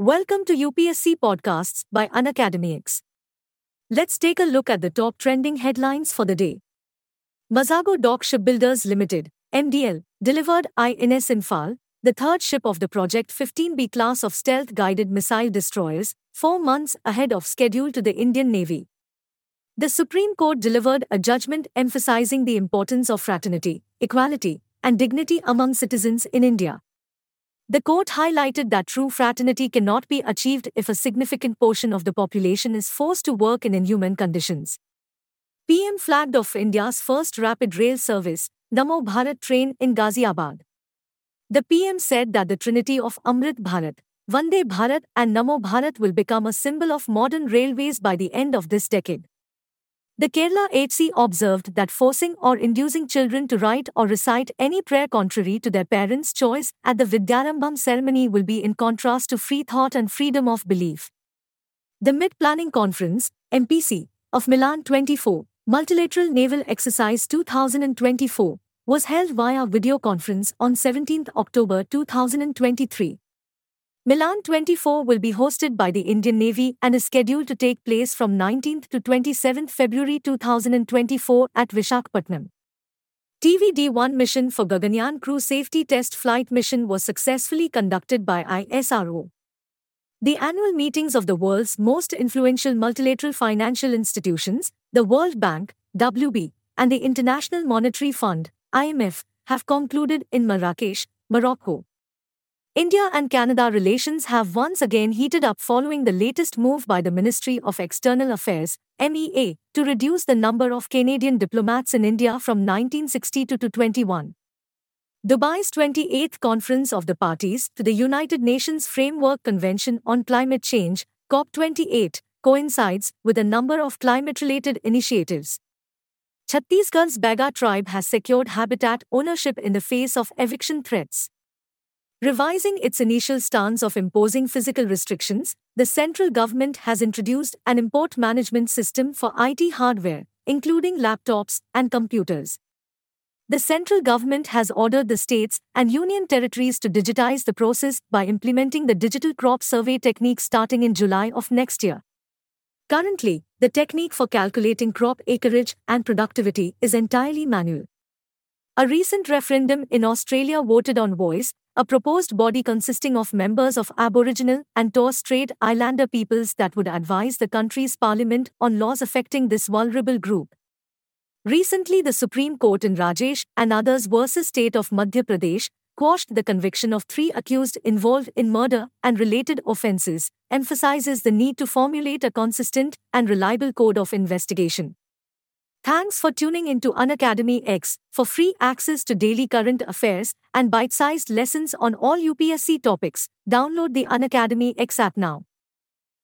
Welcome to UPSC Podcasts by Unacademy X. Let's take a look at the top trending headlines for the day. Mazagon Dock Shipbuilders Limited, MDL, delivered INS Imphal, the third ship of the Project 15B class of stealth guided missile destroyers, four months ahead of schedule to the Indian Navy. The Supreme Court delivered a judgment emphasizing the importance of fraternity, equality, and dignity among citizens in India. The court highlighted that true fraternity cannot be achieved if a significant portion of the population is forced to work in inhuman conditions. PM flagged off India's first rapid rail service, Namo Bharat train in Ghaziabad. The PM said that the trinity of Amrit Bharat, Vande Bharat, and Namo Bharat will become a symbol of modern railways by the end of this decade. The Kerala HC observed that forcing or inducing children to write or recite any prayer contrary to their parents' choice at the Vidyarambham ceremony will be in contrast to free thought and freedom of belief. The Mid Planning Conference, MPC, of Milan 24, Multilateral Naval Exercise 2024, was held via video conference on 17 October 2023. Milan 24 will be hosted by the Indian Navy and is scheduled to take place from 19th to 27th February 2024 at Vishakhapatnam. TVD-1 mission for Gaganyaan crew safety test flight mission was successfully conducted by ISRO. The annual meetings of the world's most influential multilateral financial institutions, the World Bank, WB, and the International Monetary Fund, IMF, have concluded in Marrakesh, Morocco. India and Canada relations have once again heated up following the latest move by the Ministry of External Affairs, MEA, to reduce the number of Canadian diplomats in India from 1962 to 21. Dubai's 28th Conference of the Parties to the United Nations Framework Convention on Climate Change, COP28, coincides with a number of climate related initiatives. Chhattisgarh's Baiga tribe has secured habitat ownership in the face of eviction threats. Revising its initial stance of imposing physical restrictions, the central government has introduced an import management system for IT hardware, including laptops and computers. The central government has ordered the states and union territories to digitize the process by implementing the digital crop survey technique starting in July of next year. Currently, the technique for calculating crop acreage and productivity is entirely manual. A recent referendum in Australia voted on Voice, a proposed body consisting of members of Aboriginal and Torres Strait Islander peoples that would advise the country's parliament on laws affecting this vulnerable group. Recently, the Supreme Court in Rajesh and others versus State of Madhya Pradesh quashed the conviction of three accused involved in murder and related offences, emphasizes the need to formulate a consistent and reliable code of investigation. Thanks for tuning into Unacademy X. For free access to daily current affairs and bite sized lessons on all UPSC topics, download the Unacademy X app now.